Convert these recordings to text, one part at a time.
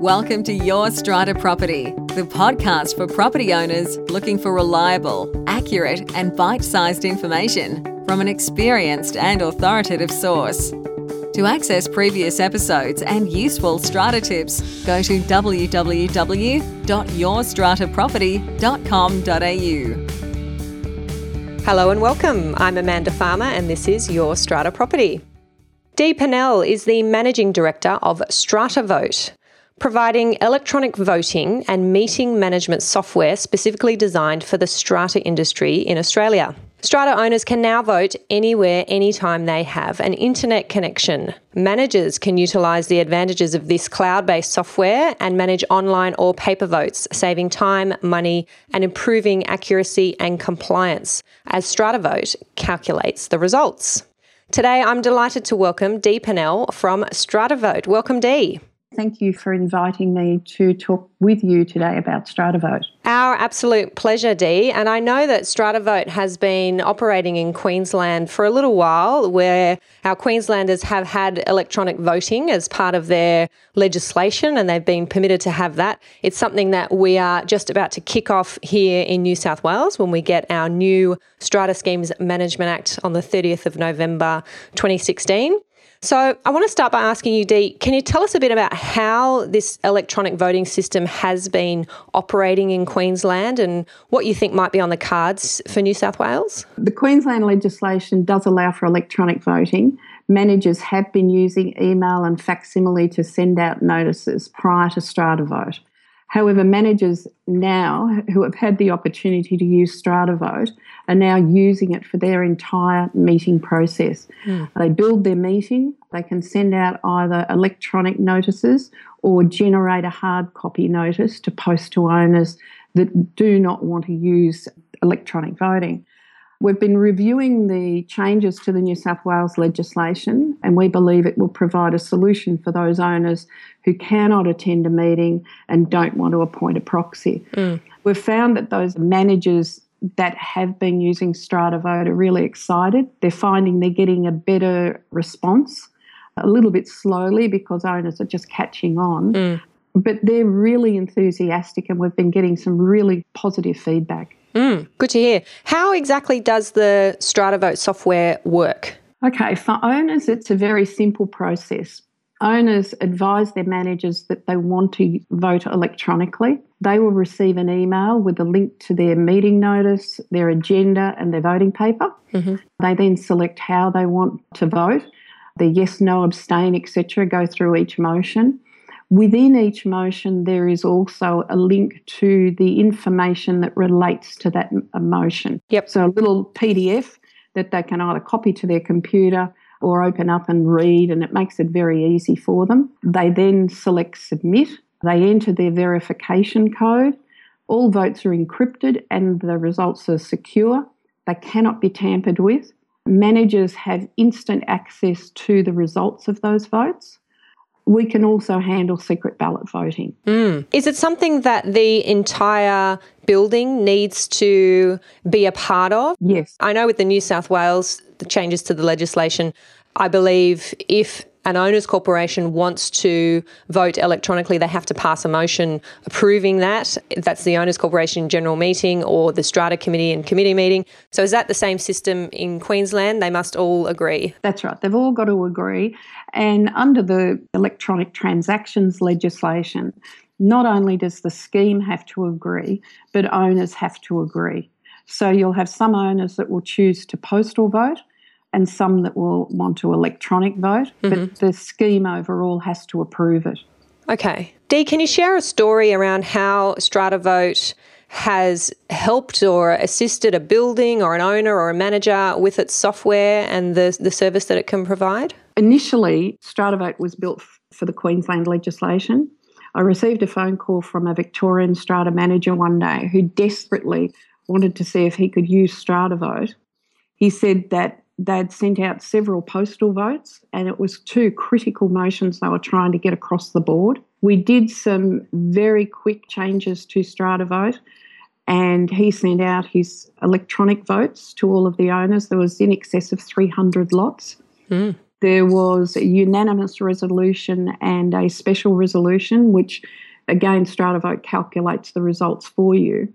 Welcome to Your Strata Property, the podcast for property owners looking for reliable, accurate, and bite sized information from an experienced and authoritative source. To access previous episodes and useful strata tips, go to www.yourstrataproperty.com.au. Hello and welcome. I'm Amanda Farmer, and this is Your Strata Property. Dee Pannell is the Managing Director of StrataVote, providing electronic voting and meeting management software specifically designed for the strata industry in Australia. Strata owners can now vote anywhere, anytime they have an internet connection. Managers can utilise the advantages of this cloud based software and manage online or paper votes, saving time, money, and improving accuracy and compliance as StrataVote calculates the results. Today, I'm delighted to welcome Dee Pannell from StrataVote. Welcome, Dee. Thank you for inviting me to talk with you today about StrataVote. Our absolute pleasure, Dee. And I know that StrataVote has been operating in Queensland for a little while, where our Queenslanders have had electronic voting as part of their legislation and they've been permitted to have that. It's something that we are just about to kick off here in New South Wales when we get our new Strata Schemes Management Act on the 30th of November 2016. So I want to start by asking you, Dee, can you tell us a bit about how this electronic voting system has been operating in Queensland and what you think might be on the cards for New South Wales? The Queensland legislation does allow for electronic voting. Managers have been using email and facsimile to send out notices prior to StrataVote. However, managers now who have had the opportunity to use StrataVote are now using it for their entire meeting process. Mm. They build their meeting, they can send out either electronic notices or generate a hard copy notice to post to owners that do not want to use electronic voting. We've been reviewing the changes to the New South Wales legislation, and we believe it will provide a solution for those owners who cannot attend a meeting and don't want to appoint a proxy. Mm. We've found that those managers that have been using StrataVote are really excited. They're finding they're getting a better response, a little bit slowly because owners are just catching on. Mm. But they're really enthusiastic, and we've been getting some really positive feedback. Mm, good to hear. How exactly does the StrataVote software work? Okay, for owners, it's a very simple process. Owners advise their managers that they want to vote electronically. They will receive an email with a link to their meeting notice, their agenda, and their voting paper. Mm-hmm. They then select how they want to vote. The yes, no, abstain, etc. go through each motion. Within each motion, there is also a link to the information that relates to that motion. Yep. So a little PDF that they can either copy to their computer or open up and read, and it makes it very easy for them. They then select submit. They enter their verification code. All votes are encrypted and the results are secure. They cannot be tampered with. Managers have instant access to the results of those votes we can also handle secret ballot voting. Mm. Is it something that the entire building needs to be a part of? Yes. I know with the New South Wales the changes to the legislation, I believe if an owners corporation wants to vote electronically, they have to pass a motion approving that. That's the owners corporation general meeting or the strata committee and committee meeting. So is that the same system in Queensland? They must all agree. That's right. They've all got to agree. And under the electronic transactions legislation, not only does the scheme have to agree, but owners have to agree. So you'll have some owners that will choose to postal vote and some that will want to electronic vote, mm-hmm. but the scheme overall has to approve it. Okay. Dee, can you share a story around how StrataVote has helped or assisted a building or an owner or a manager with its software and the, the service that it can provide? Initially, StrataVote was built for the Queensland legislation. I received a phone call from a Victorian strata manager one day who desperately wanted to see if he could use StrataVote. He said that they'd sent out several postal votes, and it was two critical motions they were trying to get across the board. We did some very quick changes to StrataVote, and he sent out his electronic votes to all of the owners. There was in excess of 300 lots. Mm. There was a unanimous resolution and a special resolution, which again, StrataVote calculates the results for you.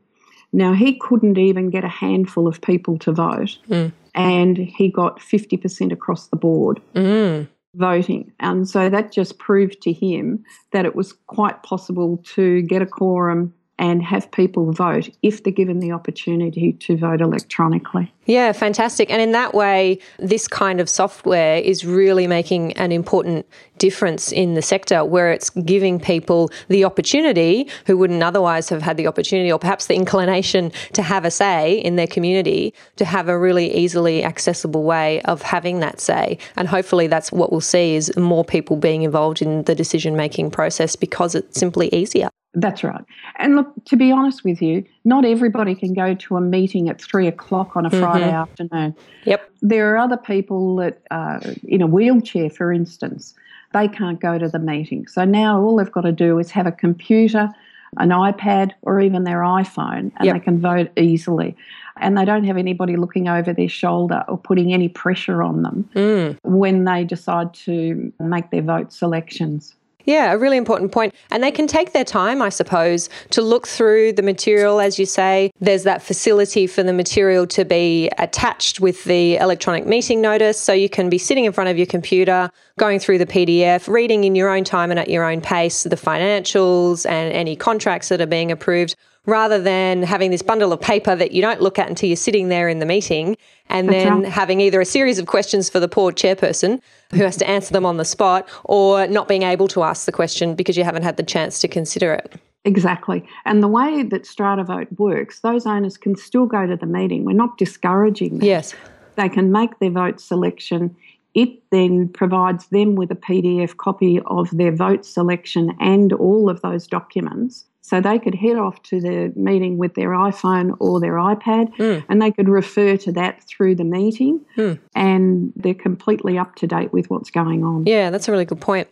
Now, he couldn't even get a handful of people to vote, mm. And he got 50% across the board. Mm voting. And so that just proved to him that it was quite possible to get a quorum and have people vote if they're given the opportunity to vote electronically. Yeah, fantastic. And in that way, this kind of software is really making an important difference in the sector where it's giving people the opportunity who wouldn't otherwise have had the opportunity or perhaps the inclination to have a say in their community to have a really easily accessible way of having that say. And hopefully that's what we'll see is more people being involved in the decision making process because it's simply easier. That's right. And look, to be honest with you, not everybody can go to a meeting at three o'clock on a mm-hmm. Friday afternoon. Yep. There are other people that, uh, in a wheelchair, for instance, they can't go to the meeting. So now all they've got to do is have a computer, an iPad, or even their iPhone, and yep. they can vote easily. And they don't have anybody looking over their shoulder or putting any pressure on them mm. when they decide to make their vote selections. Yeah, a really important point. And they can take their time, I suppose, to look through the material. As you say, there's that facility for the material to be attached with the electronic meeting notice. So you can be sitting in front of your computer, going through the PDF, reading in your own time and at your own pace the financials and any contracts that are being approved rather than having this bundle of paper that you don't look at until you're sitting there in the meeting and then having either a series of questions for the poor chairperson who has to answer them on the spot or not being able to ask the question because you haven't had the chance to consider it. Exactly. And the way that StrataVote works, those owners can still go to the meeting. We're not discouraging them. Yes. They can make their vote selection. It then provides them with a PDF copy of their vote selection and all of those documents. So they could head off to the meeting with their iPhone or their iPad mm. and they could refer to that through the meeting mm. and they're completely up to date with what's going on. Yeah, that's a really good point.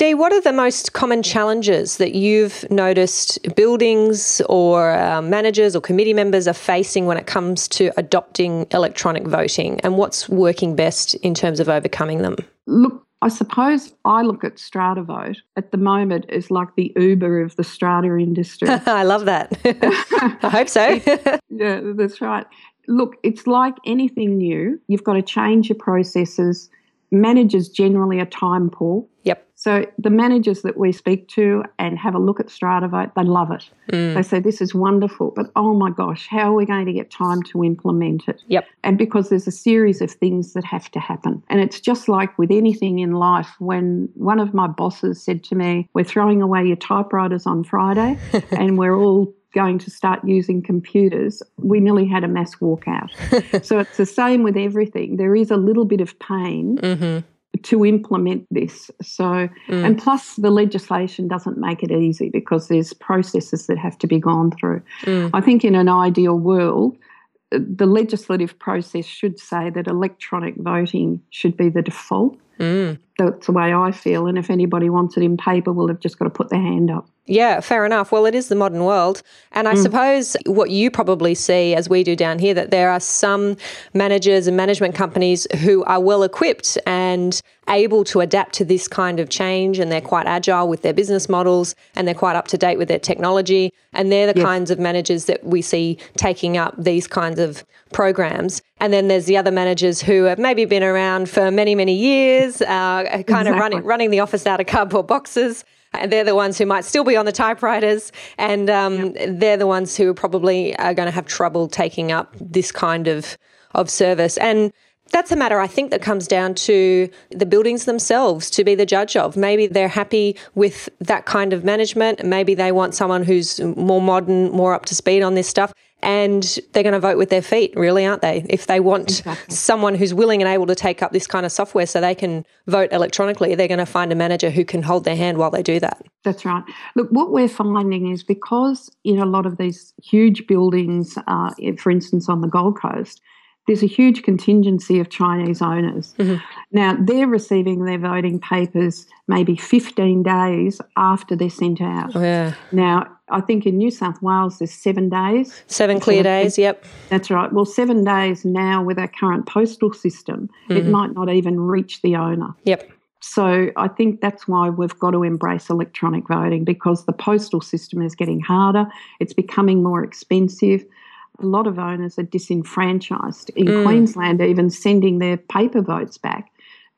Dee, what are the most common challenges that you've noticed buildings or uh, managers or committee members are facing when it comes to adopting electronic voting and what's working best in terms of overcoming them? Look, I suppose I look at StrataVote at the moment as like the Uber of the strata industry. I love that. I hope so. yeah, that's right. Look, it's like anything new. You've got to change your processes. Managers generally are time poor. Yep. So the managers that we speak to and have a look at StrataVote, they love it. Mm. They say this is wonderful, but oh my gosh, how are we going to get time to implement it? Yep. And because there's a series of things that have to happen. And it's just like with anything in life, when one of my bosses said to me, We're throwing away your typewriters on Friday and we're all going to start using computers, we nearly had a mass walkout. so it's the same with everything. There is a little bit of pain. Mm-hmm to implement this. So, mm. and plus the legislation doesn't make it easy because there's processes that have to be gone through. Mm. I think in an ideal world, the legislative process should say that electronic voting should be the default. Mm. That's the way I feel. And if anybody wants it in paper, well, they've just got to put their hand up. Yeah, fair enough. Well, it is the modern world. And I mm. suppose what you probably see, as we do down here, that there are some managers and management companies who are well equipped and able to adapt to this kind of change and they're quite agile with their business models and they're quite up to date with their technology. And they're the yes. kinds of managers that we see taking up these kinds of programs. And then there's the other managers who have maybe been around for many, many years, uh, kind exactly. of running, running the office out of cardboard boxes and they're the ones who might still be on the typewriters, and um, yep. they're the ones who probably are going to have trouble taking up this kind of of service. And that's a matter I think that comes down to the buildings themselves to be the judge of. Maybe they're happy with that kind of management. Maybe they want someone who's more modern, more up to speed on this stuff and they're going to vote with their feet, really, aren't they? If they want exactly. someone who's willing and able to take up this kind of software so they can vote electronically, they're going to find a manager who can hold their hand while they do that. That's right. Look, what we're finding is because in a lot of these huge buildings, uh, for instance, on the Gold Coast, there's a huge contingency of Chinese owners. Mm-hmm. Now, they're receiving their voting papers maybe 15 days after they're sent out. Oh, yeah. Now, I think in New South Wales there's seven days. Seven clear days, yep. That's right. Well, seven days now with our current postal system, mm-hmm. it might not even reach the owner. Yep. So I think that's why we've got to embrace electronic voting because the postal system is getting harder. It's becoming more expensive. A lot of owners are disenfranchised. In mm. Queensland, even sending their paper votes back,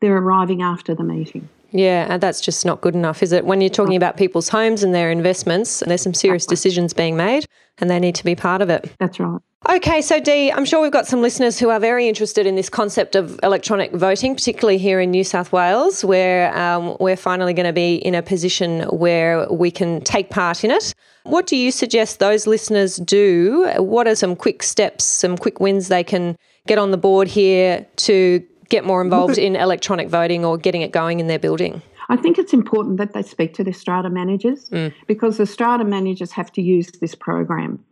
they're arriving after the meeting. Yeah, and that's just not good enough, is it? When you're talking about people's homes and their investments, there's some serious decisions being made and they need to be part of it. That's right. Okay, so Dee, I'm sure we've got some listeners who are very interested in this concept of electronic voting, particularly here in New South Wales, where um, we're finally going to be in a position where we can take part in it. What do you suggest those listeners do? What are some quick steps, some quick wins they can get on the board here to get more involved in electronic voting or getting it going in their building? I think it's important that they speak to their strata managers mm. because the strata managers have to use this program.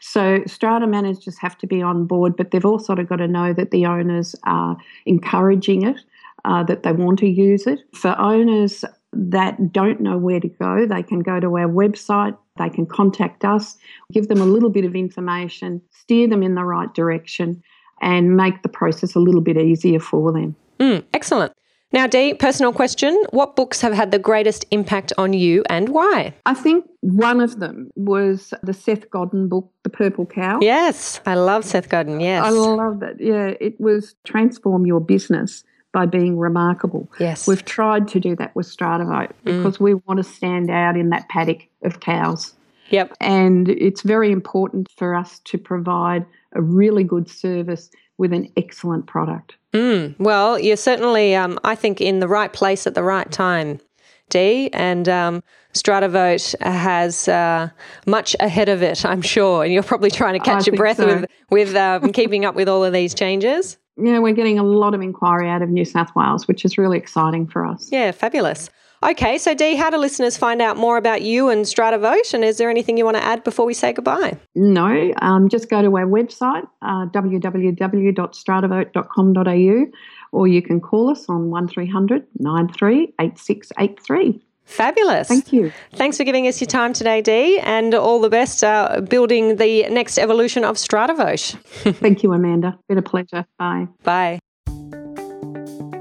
So strata managers have to be on board, but they've also got to know that the owners are encouraging it, uh, that they want to use it. For owners that don't know where to go, they can go to our website, they can contact us, give them a little bit of information, steer them in the right direction, and make the process a little bit easier for them. Mm, excellent. Now, Dee, personal question. What books have had the greatest impact on you and why? I think one of them was the Seth Godin book, The Purple Cow. Yes, I love Seth Godin, yes. I love it. Yeah, it was Transform Your Business by being remarkable. Yes. We've tried to do that with StrataVote mm. because mm. we want to stand out in that paddock of cows. Yep. And it's very important for us to provide a really good service with an excellent product. Mm, well, you're certainly, um, I think, in the right place at the right time, Dee. And um, StrataVote has uh, much ahead of it, I'm sure. And you're probably trying to catch your breath so. with, with um, keeping up with all of these changes. Yeah, we're getting a lot of inquiry out of New South Wales, which is really exciting for us. Yeah, fabulous. Okay, so Dee, how do listeners find out more about you and StrataVote? And is there anything you want to add before we say goodbye? No, um, just go to our website, uh, www.stratavote.com.au, or you can call us on 1300 93 8683. Fabulous. Thank you. Thanks for giving us your time today, Dee, and all the best uh, building the next evolution of StrataVote. Thank you, Amanda. Been a pleasure. Bye. Bye.